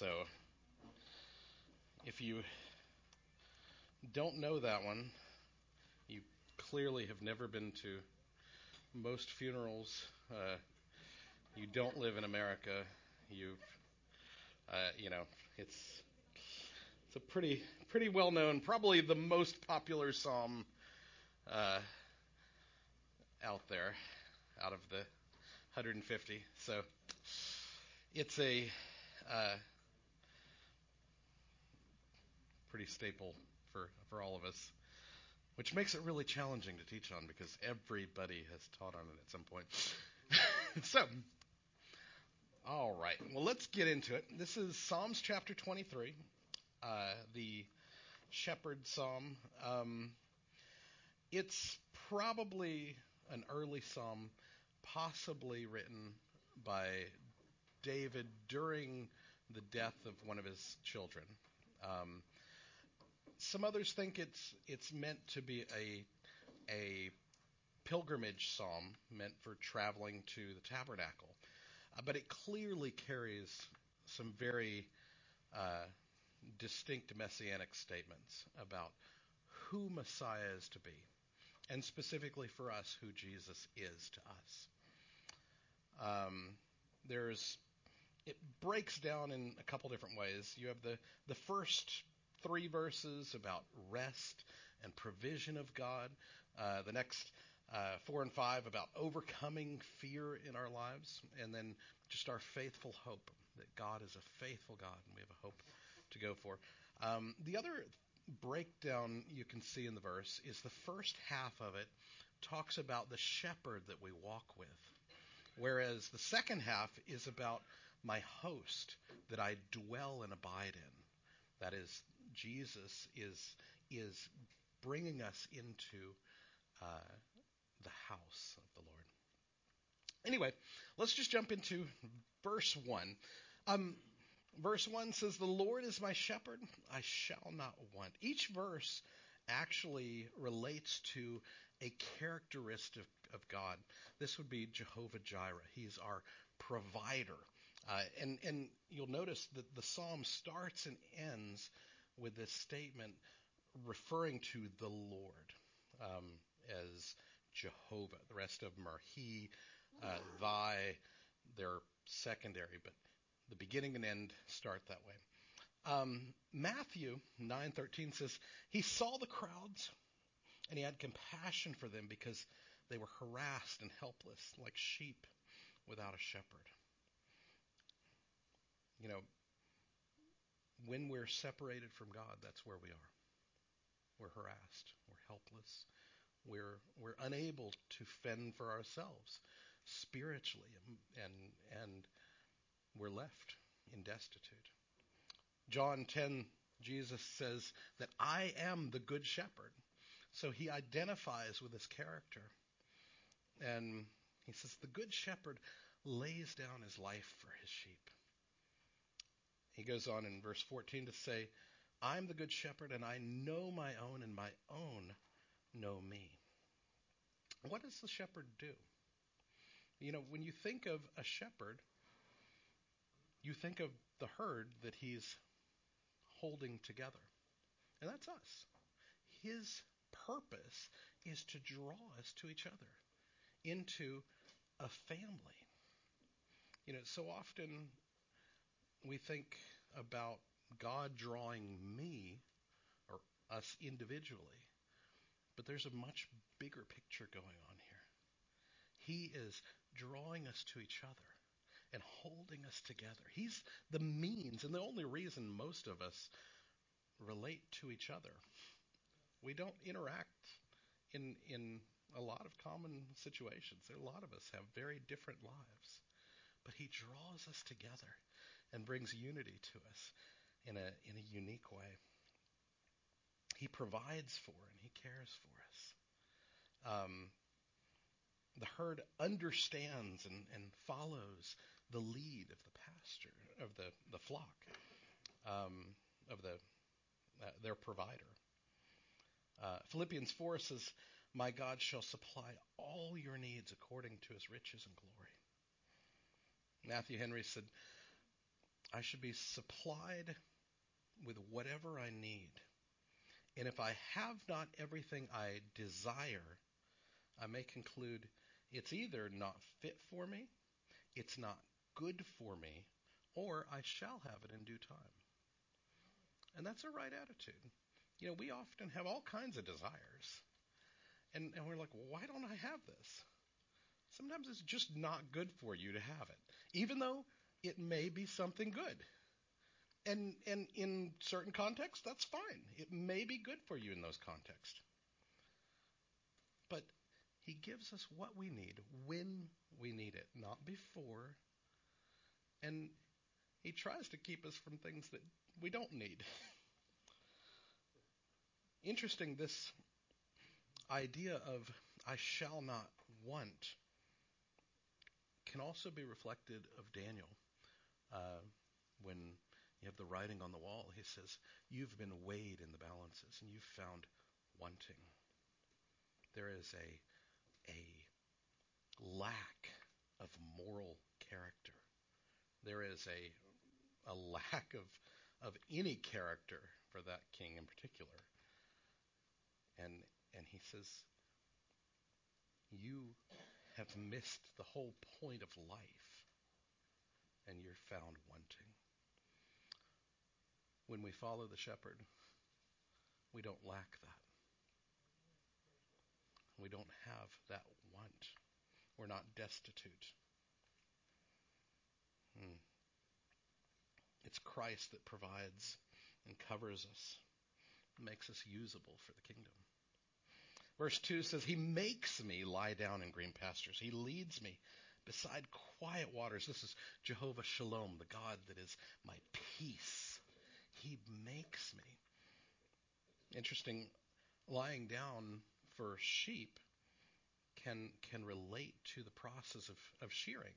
So if you don't know that one, you clearly have never been to most funerals. Uh, you don't live in America. You've, uh, you know, it's it's a pretty pretty well known, probably the most popular psalm uh, out there, out of the 150. So it's a uh, pretty staple for for all of us, which makes it really challenging to teach on because everybody has taught on it at some point. so, all right, well, let's get into it. This is Psalms chapter 23, uh, the shepherd psalm. Um, it's probably an early psalm, possibly written by David during the death of one of his children. Um, some others think it's it's meant to be a a pilgrimage psalm meant for traveling to the tabernacle, uh, but it clearly carries some very uh, distinct messianic statements about who Messiah is to be, and specifically for us, who Jesus is to us. Um, there's it breaks down in a couple different ways. You have the the first three verses about rest and provision of God. Uh, the next uh, four and five about overcoming fear in our lives, and then just our faithful hope that God is a faithful God and we have a hope to go for. Um, the other breakdown you can see in the verse is the first half of it talks about the shepherd that we walk with, whereas the second half is about my host that I dwell and abide in. That is, Jesus is is bringing us into uh, the house of the Lord. Anyway, let's just jump into verse one. Um, verse one says, "The Lord is my shepherd; I shall not want." Each verse actually relates to a characteristic of God. This would be Jehovah Jireh. He's our provider. Uh, and, and you'll notice that the psalm starts and ends with this statement referring to the Lord um, as Jehovah. The rest of them are He, uh, Thy. They're secondary, but the beginning and end start that way. Um, Matthew 9:13 says he saw the crowds and he had compassion for them because they were harassed and helpless like sheep without a shepherd. You know, when we're separated from God, that's where we are. We're harassed, we're helpless, we're we're unable to fend for ourselves spiritually and and, and we're left in destitute. John 10 Jesus says that I am the good shepherd. So he identifies with this character. And he says the good shepherd lays down his life for his sheep. He goes on in verse 14 to say, I'm the good shepherd, and I know my own, and my own know me. What does the shepherd do? You know, when you think of a shepherd, you think of the herd that he's holding together. And that's us. His purpose is to draw us to each other, into a family. You know, so often we think about God drawing me or us individually, but there's a much bigger picture going on here. He is drawing us to each other and holding us together. He's the means and the only reason most of us relate to each other. We don't interact in in a lot of common situations. A lot of us have very different lives. But he draws us together and brings unity to us in a in a unique way. He provides for and he cares for us. Um, the herd understands and, and follows the lead of the pasture of the the flock um, of the uh, their provider. Uh, Philippians 4 says, My God shall supply all your needs according to his riches and glory. Matthew Henry said, I should be supplied with whatever I need. And if I have not everything I desire, I may conclude it's either not fit for me, it's not good for me, or I shall have it in due time. And that's a right attitude. You know, we often have all kinds of desires. And, and we're like, why don't I have this? Sometimes it's just not good for you to have it, even though it may be something good. And, and in certain contexts, that's fine. It may be good for you in those contexts. But he gives us what we need when we need it, not before. And he tries to keep us from things that we don't need. Interesting, this idea of I shall not want can also be reflected of Daniel. Uh, when you have the writing on the wall, he says, You've been weighed in the balances and you've found wanting. There is a, a lack of moral character. There is a, a lack of, of any character for that king in particular. And, and he says, You have missed the whole point of life, and you're found wanting. When we follow the shepherd, we don't lack that. We don't have that want. We're not destitute. Hmm. It's Christ that provides and covers us, makes us usable for the kingdom. Verse 2 says, He makes me lie down in green pastures. He leads me beside quiet waters. This is Jehovah Shalom, the God that is my peace. He makes me. Interesting, lying down for sheep can can relate to the process of, of shearing.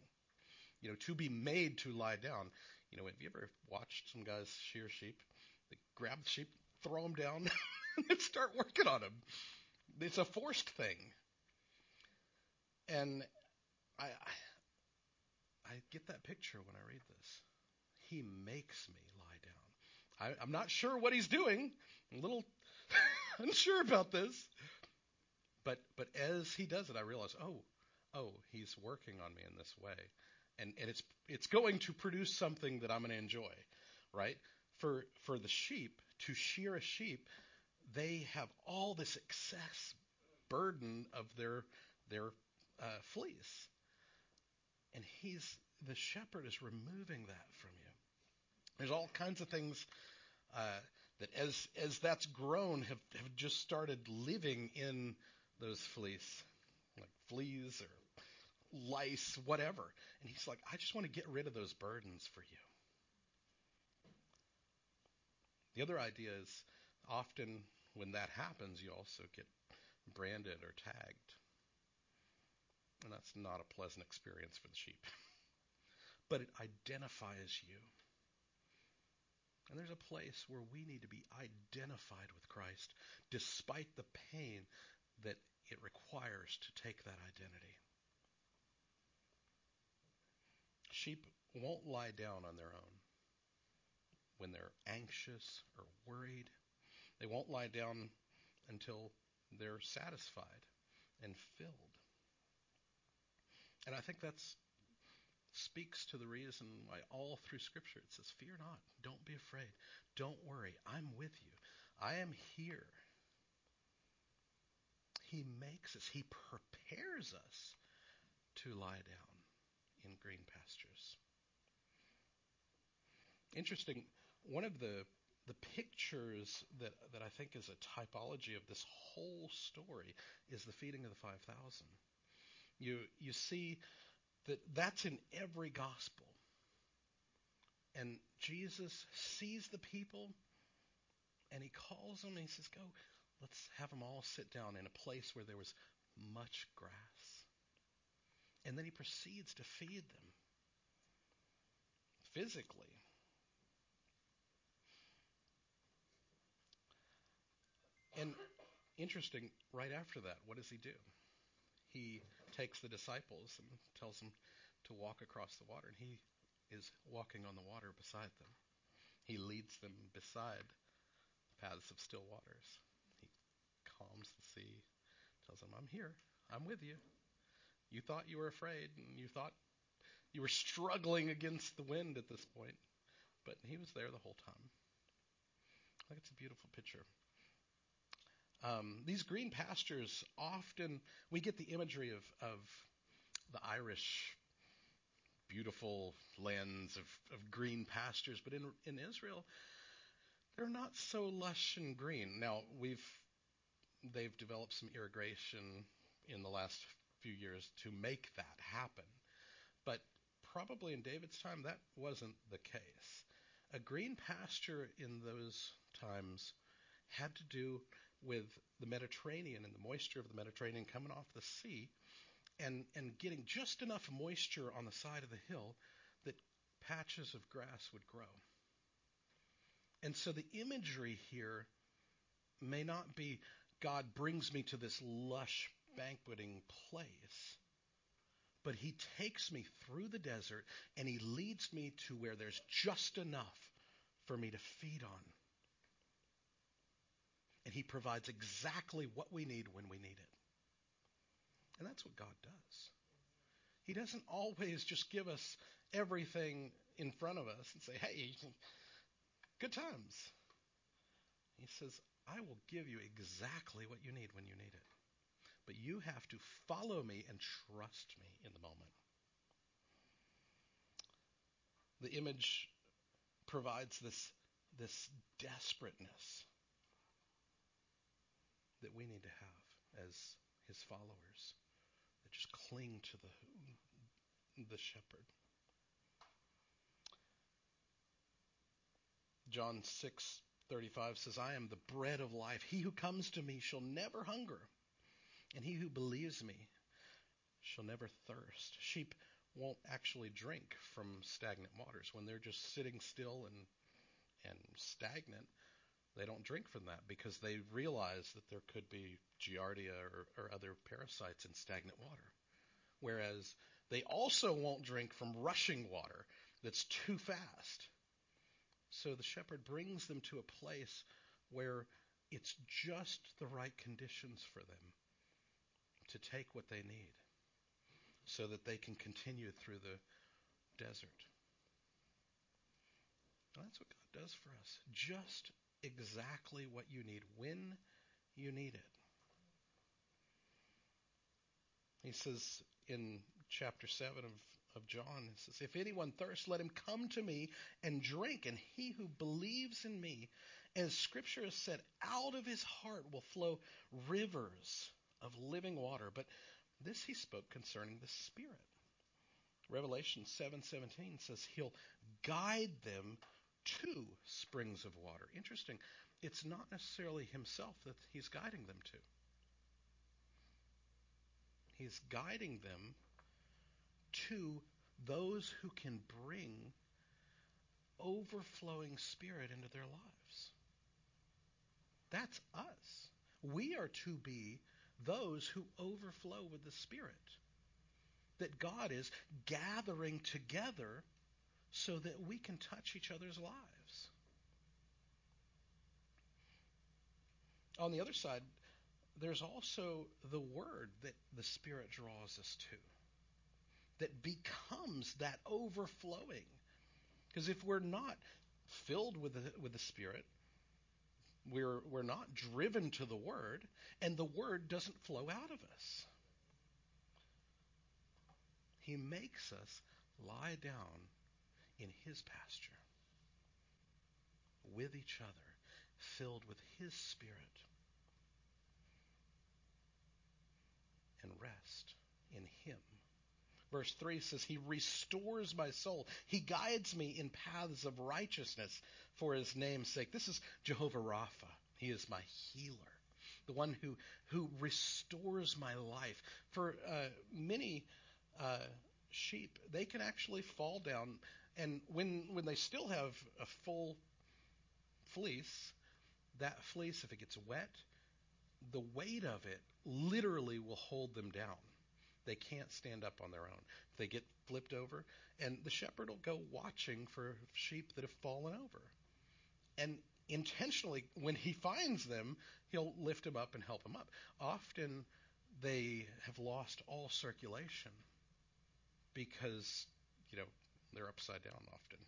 You know, to be made to lie down. You know, have you ever watched some guys shear sheep? They grab the sheep, throw them down, and start working on them. It's a forced thing. And I, I get that picture when I read this. He makes me lie down. I, I'm not sure what he's doing. I'm a little unsure about this. But but as he does it, I realize, oh, oh, he's working on me in this way, and and it's it's going to produce something that I'm going to enjoy, right? For for the sheep to shear a sheep, they have all this excess burden of their their uh, fleece, and he's the shepherd is removing that from you. There's all kinds of things uh, that, as as that's grown, have have just started living in those fleas, like fleas or lice, whatever. And he's like, I just want to get rid of those burdens for you. The other idea is often when that happens, you also get branded or tagged. And that's not a pleasant experience for the sheep. but it identifies you. And there's a place where we need to be identified with Christ despite the pain that it requires to take that identity. Sheep won't lie down on their own when they're anxious or worried. They won't lie down until they're satisfied and filled. And I think that speaks to the reason why all through Scripture it says, Fear not, don't be afraid, don't worry, I'm with you, I am here. He makes us, He prepares us to lie down in green pastures. Interesting, one of the the pictures that, that I think is a typology of this whole story is the feeding of the 5,000. You, you see that that's in every gospel. And Jesus sees the people and he calls them and he says, Go, let's have them all sit down in a place where there was much grass. And then he proceeds to feed them physically. And interesting, right after that, what does he do? He takes the disciples and tells them to walk across the water. And he is walking on the water beside them. He leads them beside the paths of still waters. He calms the sea, tells them, I'm here. I'm with you. You thought you were afraid, and you thought you were struggling against the wind at this point, but he was there the whole time. I think it's a beautiful picture. Um, these green pastures often we get the imagery of, of the Irish beautiful lands of, of green pastures, but in in Israel they're not so lush and green. Now we've they've developed some irrigation in the last few years to make that happen. But probably in David's time that wasn't the case. A green pasture in those times had to do with the Mediterranean and the moisture of the Mediterranean coming off the sea and, and getting just enough moisture on the side of the hill that patches of grass would grow. And so the imagery here may not be God brings me to this lush banqueting place, but He takes me through the desert and He leads me to where there's just enough for me to feed on and He provides exactly what we need when we need it. And that's what God does. He doesn't always just give us everything in front of us and say, hey, good times. He says, I will give you exactly what you need when you need it. But you have to follow me and trust me in the moment. The image provides this, this desperateness that we need to have as his followers that just cling to the the shepherd. John 6:35 says, "I am the bread of life. He who comes to me shall never hunger, and he who believes me shall never thirst." Sheep won't actually drink from stagnant waters when they're just sitting still and and stagnant they don't drink from that because they realize that there could be giardia or, or other parasites in stagnant water. Whereas they also won't drink from rushing water that's too fast. So the shepherd brings them to a place where it's just the right conditions for them to take what they need so that they can continue through the desert. that's what God does for us. Just exactly what you need when you need it. He says in chapter 7 of, of John, he says, If anyone thirsts, let him come to me and drink, and he who believes in me, as scripture has said, out of his heart will flow rivers of living water. But this he spoke concerning the Spirit. Revelation 7:17 says he'll guide them to springs of water. Interesting. It's not necessarily himself that he's guiding them to. He's guiding them to those who can bring overflowing spirit into their lives. That's us. We are to be those who overflow with the Spirit. That God is gathering together so that we can touch each other's lives. On the other side, there's also the Word that the Spirit draws us to, that becomes that overflowing. Because if we're not filled with the, with the Spirit, we're, we're not driven to the Word, and the Word doesn't flow out of us. He makes us lie down in His pasture with each other, filled with His Spirit, and rest in Him. Verse 3 says, He restores my soul. He guides me in paths of righteousness for His name's sake. This is Jehovah Rapha. He is my healer, the one who, who restores my life. For uh, many uh, sheep, they can actually fall down and when when they still have a full fleece, that fleece, if it gets wet, the weight of it literally will hold them down. They can't stand up on their own. They get flipped over, and the shepherd will go watching for sheep that have fallen over. And intentionally, when he finds them, he'll lift them up and help them up. Often they have lost all circulation because, you know, they're upside down often.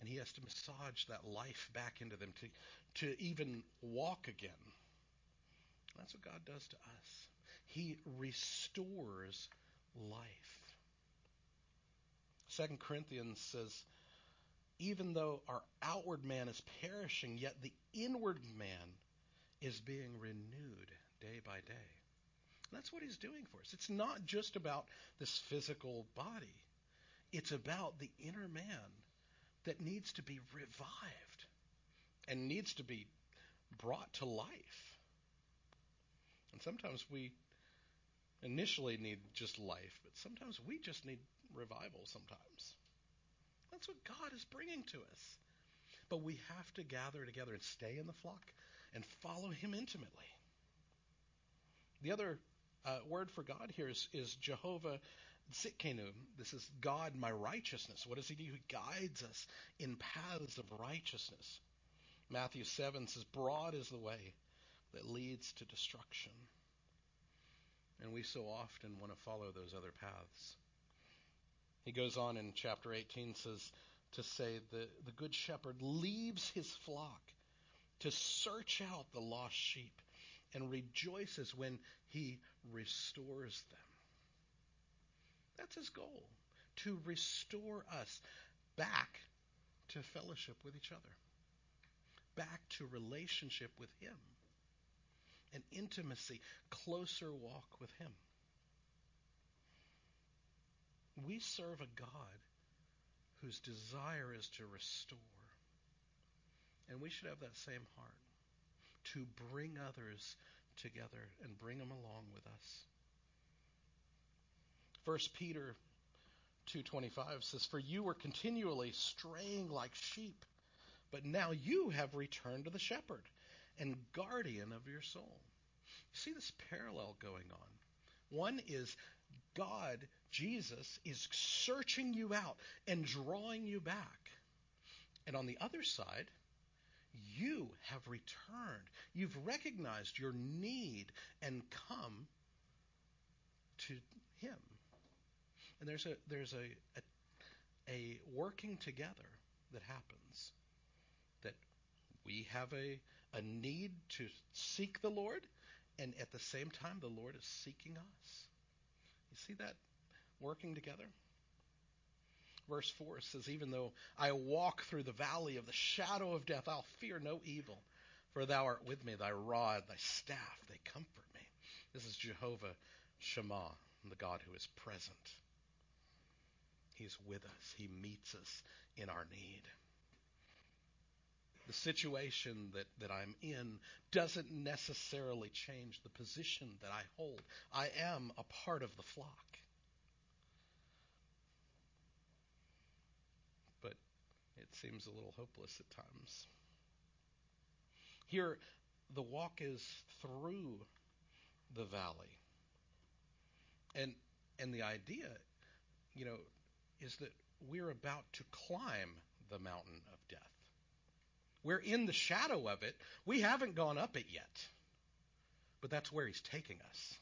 And he has to massage that life back into them to, to even walk again. That's what God does to us. He restores life. Second Corinthians says, even though our outward man is perishing, yet the inward man is being renewed day by day. And that's what he's doing for us. It's not just about this physical body. It's about the inner man that needs to be revived and needs to be brought to life. And sometimes we initially need just life, but sometimes we just need revival sometimes. That's what God is bringing to us. But we have to gather together and stay in the flock and follow Him intimately. The other uh, word for God here is, is Jehovah Tsidkenu. This is God, my righteousness. What does He do? He guides us in paths of righteousness. Matthew 7 says, Broad is the way that leads to destruction. And we so often want to follow those other paths. He goes on in chapter 18 says to say the, the good shepherd leaves his flock to search out the lost sheep and rejoices when he restores them. That's his goal, to restore us back to fellowship with each other, back to relationship with him, an intimacy, closer walk with him. We serve a God whose desire is to restore. And we should have that same heart to bring others together and bring them along with us. 1 Peter 2:25 says for you were continually straying like sheep but now you have returned to the shepherd and guardian of your soul. You See this parallel going on. One is God, Jesus, is searching you out and drawing you back. And on the other side, you have returned. You've recognized your need and come to Him. And there's a there's a, a, a working together that happens. That we have a a need to seek the Lord, and at the same time, the Lord is seeking us. You see that working together? Verse 4 says, Even though I walk through the valley of the shadow of death, I'll fear no evil, for thou art with me, thy rod, thy staff, they comfort me. This is Jehovah Shammah, the God who is present. He's with us, He meets us in our need. The situation that, that I'm in doesn't necessarily change the position that I hold. I am a part of the flock. But it seems a little hopeless at times. Here, the walk is through the valley. And and the idea, you know, is that we're about to climb the mountain of death. We're in the shadow of it. We haven't gone up it yet. But that's where He's taking us.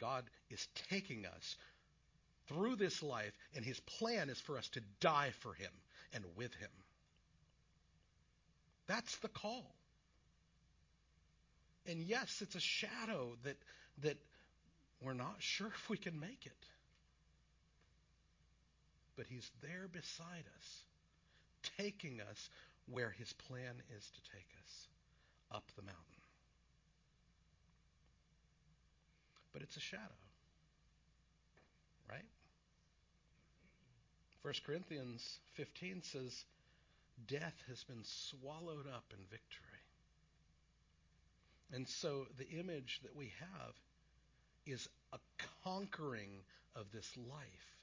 God is taking us through this life, and His plan is for us to die for Him and with Him. That's the call. And yes, it's a shadow that that we're not sure if we can make it. But he's there beside us, taking us where his plan is to take us up the mountain. But it's a shadow. Right? 1 Corinthians 15 says, Death has been swallowed up in victory. And so the image that we have is a conquering of this life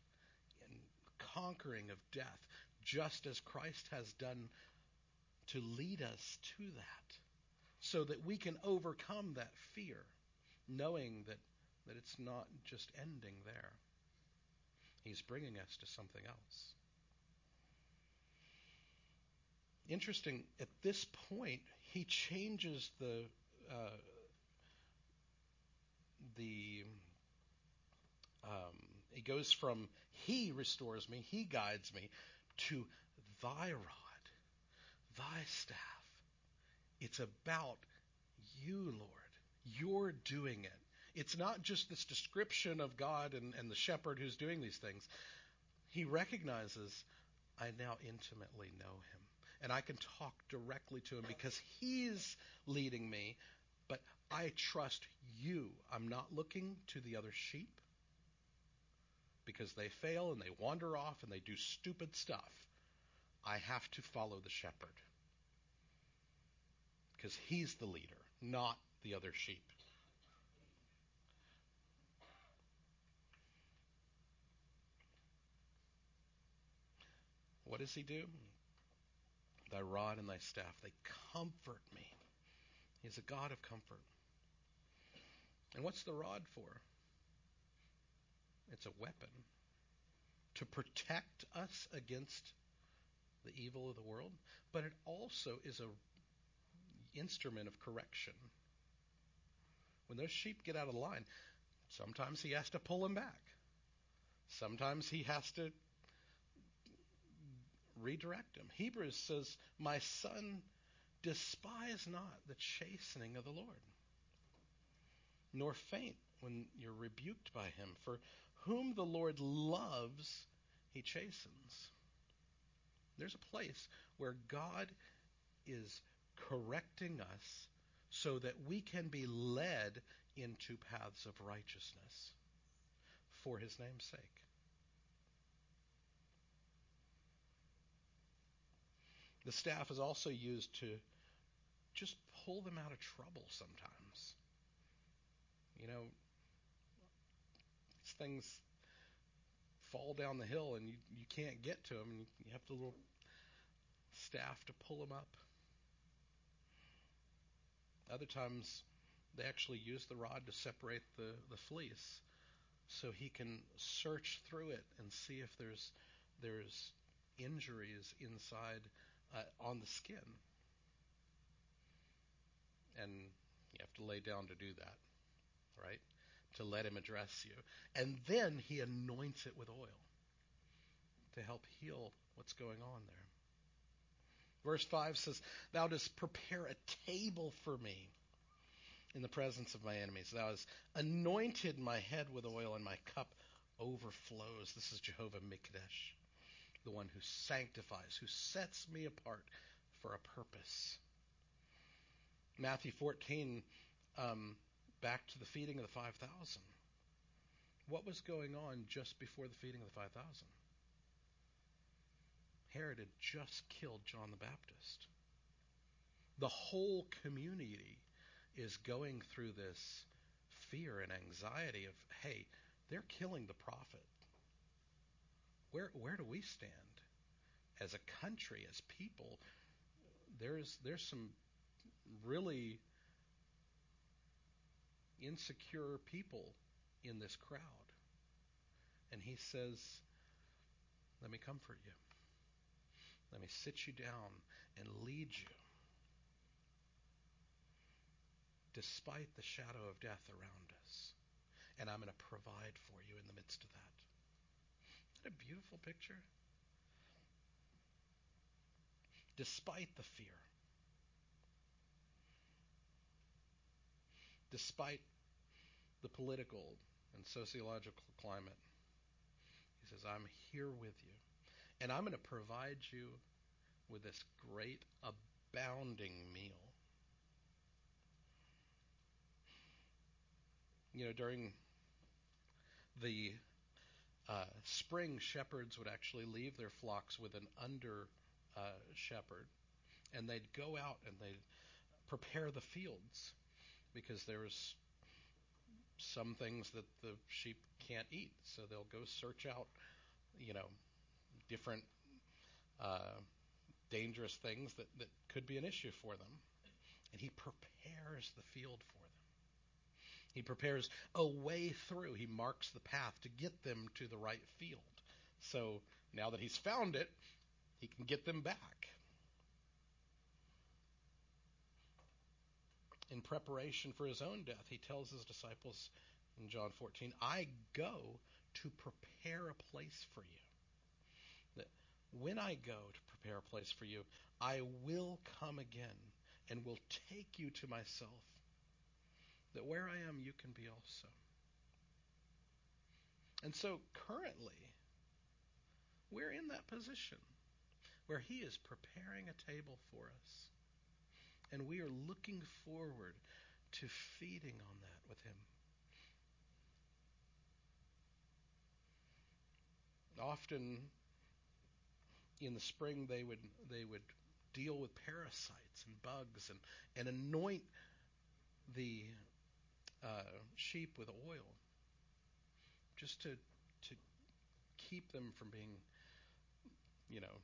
conquering of death, just as Christ has done to lead us to that, so that we can overcome that fear, knowing that that it's not just ending there. He's bringing us to something else. Interesting, at this point, he changes the uh, the um, goes from he restores me, he guides me, to thy rod, thy staff. It's about you, Lord. You're doing it. It's not just this description of God and, and the shepherd who's doing these things. He recognizes, I now intimately know him. And I can talk directly to him because he's leading me, but I trust you. I'm not looking to the other sheep because they fail and they wander off and they do stupid stuff. I have to follow the shepherd because he's the leader, not the other sheep. What does he do? Thy rod and thy staff, they comfort me. He's a God of comfort. And what's the rod for? It's a weapon to protect us against the evil of the world, but it also is a instrument of correction. When those sheep get out of line, sometimes he has to pull them back. Sometimes he has to redirect them. Hebrews says, "My son, despise not the chastening of the Lord, nor faint when you're rebuked by him. For whom the Lord loves, he chastens. There's a place where God is correcting us so that we can be led into paths of righteousness for his name's sake. The staff is also used to just pull them out of trouble sometimes. You know, things fall down the hill and you, you can't get to them, and you have the little staff to pull them up. Other times, they actually use the rod to separate the, the fleece so he can search through it and see if there's there's injuries inside uh, on the skin. And you have to lay down to do that, right? To let him address you. And then he anoints it with oil to help heal what's going on there. Verse 5 says, Thou dost prepare a table for me in the presence of my enemies. Thou hast anointed my head with oil, and my cup overflows. This is Jehovah Mikdash, the one who sanctifies, who sets me apart for a purpose. Matthew 14, um, back to the feeding of the 5,000. What was going on just before the feeding of the 5,000? Herod had just killed John the Baptist. The whole community is going through this fear and anxiety of, hey, they're killing the prophet. Where where do we stand as a country, as people? There's there's some really insecure people in this crowd. And he says, Let me comfort you. Let me sit you down and lead you despite the shadow of death around us. And I'm going to provide for you in the midst of that. Isn't that a beautiful picture? Despite the fear, despite the political and sociological climate, he says, I'm here with you. And I'm going to provide you with this great, abounding meal. You know, during the uh, spring, shepherds would actually leave their flocks with an under uh, shepherd, and they'd go out and they'd prepare the fields because there's some things that the sheep can't eat, so they'll go search out, you know, different uh, dangerous things that, that could be an issue for them. And he prepares the field for them. He prepares a way through. He marks the path to get them to the right field. So now that he's found it, he can get them back. In preparation for his own death, he tells his disciples in John 14, I go to prepare a place for you. That when I go to prepare a place for you, I will come again and will take you to myself, that where I am, you can be also. And so currently, we're in that position where He is preparing a table for us. And we are looking forward to feeding on that with Him. Often in the spring they would they would deal with parasites and bugs and, and anoint the uh, sheep with oil just to to keep them from being you know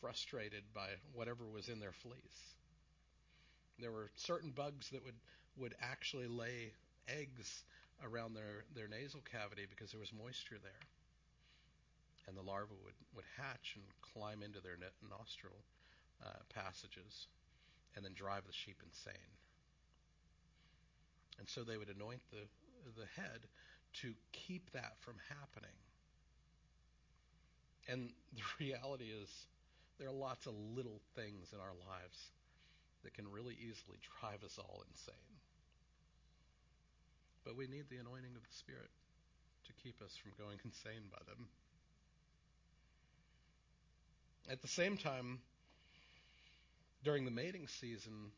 frustrated by whatever was in their fleece. There were certain bugs that would would actually lay eggs around their, their nasal cavity because there was moisture there. And the larva would, would hatch and climb into their nostril uh, passages and then drive the sheep insane. And so they would anoint the, the head to keep that from happening. And the reality is, there are lots of little things in our lives that can really easily drive us all insane. But we need the anointing of the Spirit to keep us from going insane by them. At the same time, during the mating season,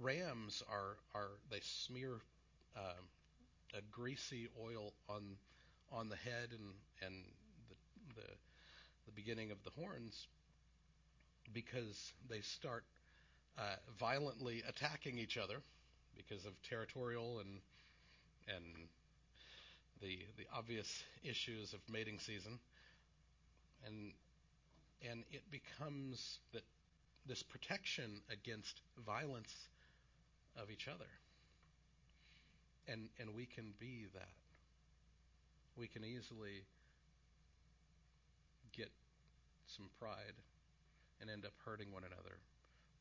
rams are are they smear uh, a greasy oil on on the head and and the, the the beginning of the horns because they start uh, violently attacking each other because of territorial and and the the obvious issues of mating season and and it becomes that this protection against violence of each other. And and we can be that. We can easily get some pride and end up hurting one another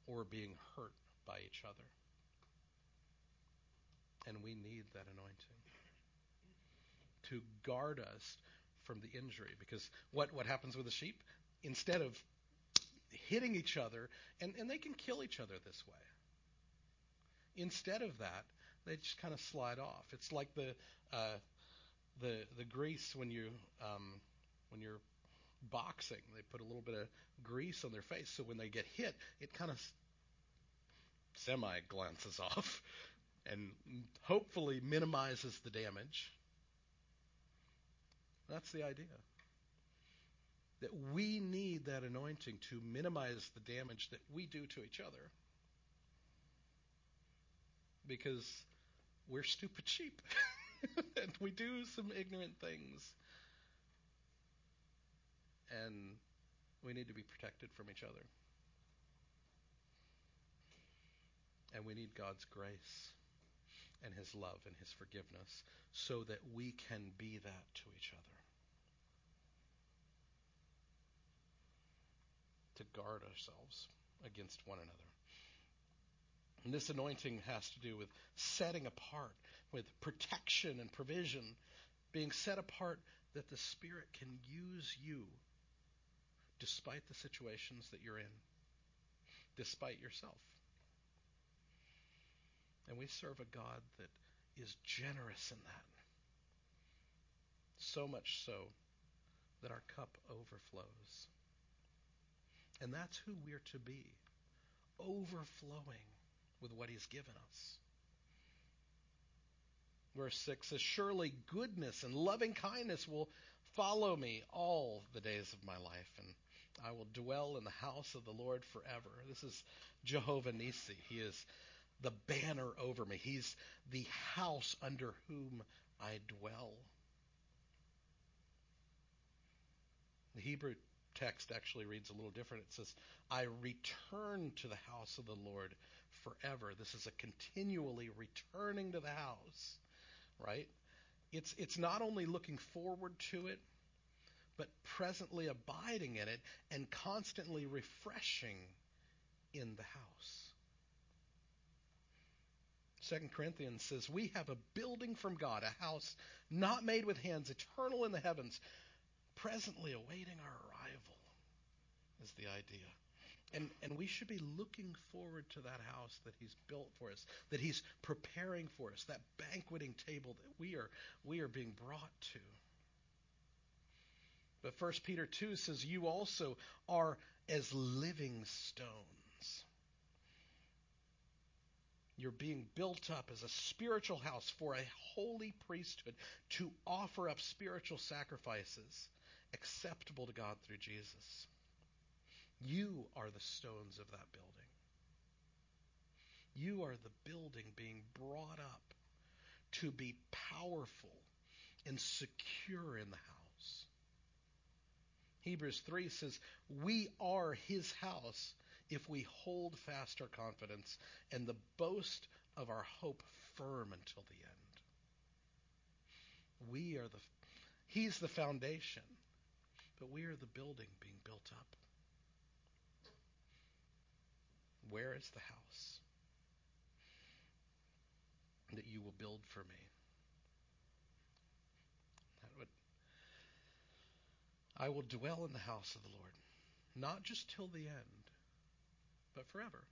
or being hurt by each other. And we need that anointing to guard us from the injury. Because what, what happens with the sheep? Instead of hitting each other, and, and they can kill each other this way. Instead of that, they just kind of slide off. It's like the uh, the the grease when you um, when you're boxing. They put a little bit of grease on their face, so when they get hit, it kind of semi glances off, and hopefully minimizes the damage. That's the idea that we need that anointing to minimize the damage that we do to each other because we're stupid sheep and we do some ignorant things and we need to be protected from each other and we need God's grace and his love and his forgiveness so that we can be that to each other to guard ourselves against one another. And this anointing has to do with setting apart, with protection and provision, being set apart that the Spirit can use you despite the situations that you're in, despite yourself. And we serve a God that is generous in that. So much so that our cup overflows. And that's who we're to be, overflowing with what He's given us. Verse 6 says, Surely goodness and loving kindness will follow me all the days of my life, and I will dwell in the house of the Lord forever. This is Jehovah Nisi. He is the banner over me, He's the house under whom I dwell. The Hebrew text actually reads a little different. It says, I return to the house of the Lord forever. This is a continually returning to the house. right? It's, it's not only looking forward to it, but presently abiding in it and constantly refreshing in the house. Second Corinthians says, We have a building from God, a house not made with hands, eternal in the heavens, presently awaiting our arrival, is the idea. And, and we should be looking forward to that house that He's built for us, that He's preparing for us, that banqueting table that we are, we are being brought to. But 1 Peter 2 says, You also are as living stones. You're being built up as a spiritual house for a holy priesthood to offer up spiritual sacrifices acceptable to God through Jesus. You are the stones of that building. You are the building being brought up to be powerful and secure in the house. Hebrews 3 says, We are his house if we hold fast our confidence and the boast of our hope firm until the end. We are the, he's the foundation, but we are the building being built up. Where is the house that you will build for me? Would, I will dwell in the house of the Lord, not just till the end, but forever.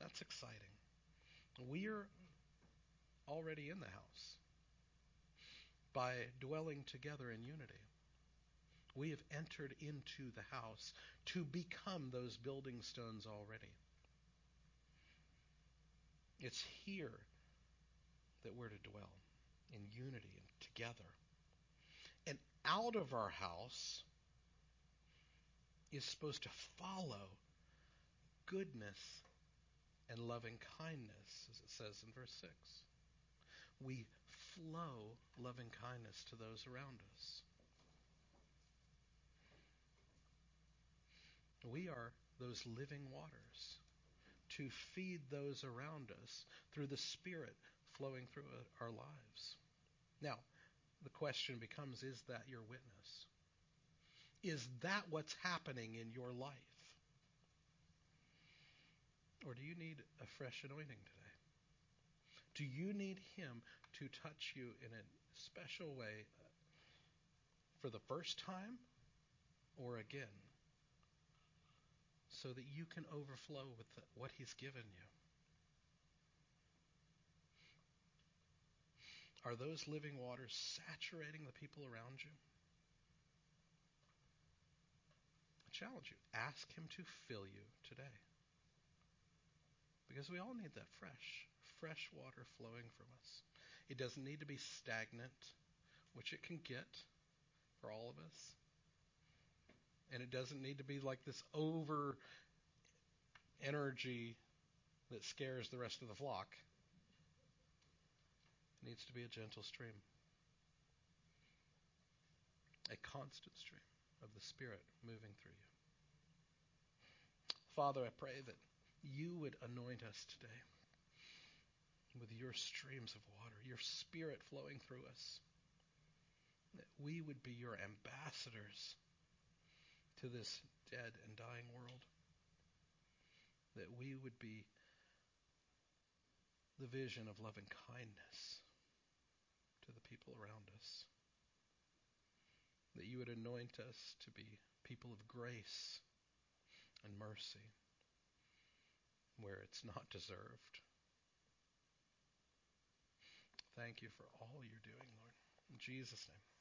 That's exciting. We're already in the house by dwelling together in unity. We have entered into the house to become those building stones already. It's here that we're to dwell in unity and together. Out of our house is supposed to follow goodness and loving kindness, as it says in verse 6. We flow loving kindness to those around us. We are those living waters to feed those around us through the Spirit flowing through our lives. Now, the question becomes is that your witness? Is that what's happening in your life? Or do you need a fresh anointing today? Do you need Him to touch you in a special way for the first time or again? So that you can overflow with the, what He's given you. Are those living waters saturating the people around you? I challenge you. Ask Him to fill you today. Because we all need that fresh, fresh water flowing from us. It doesn't need to be stagnant, which it can get for all of us. And it doesn't need to be like this over energy that scares the rest of the flock. Needs to be a gentle stream, a constant stream of the Spirit moving through you. Father, I pray that you would anoint us today with your streams of water, your spirit flowing through us. That we would be your ambassadors to this dead and dying world. That we would be the vision of loving kindness to the people around us. That you would anoint us to be people of grace and mercy where it's not deserved. Thank you for all you're doing, Lord. In Jesus' name.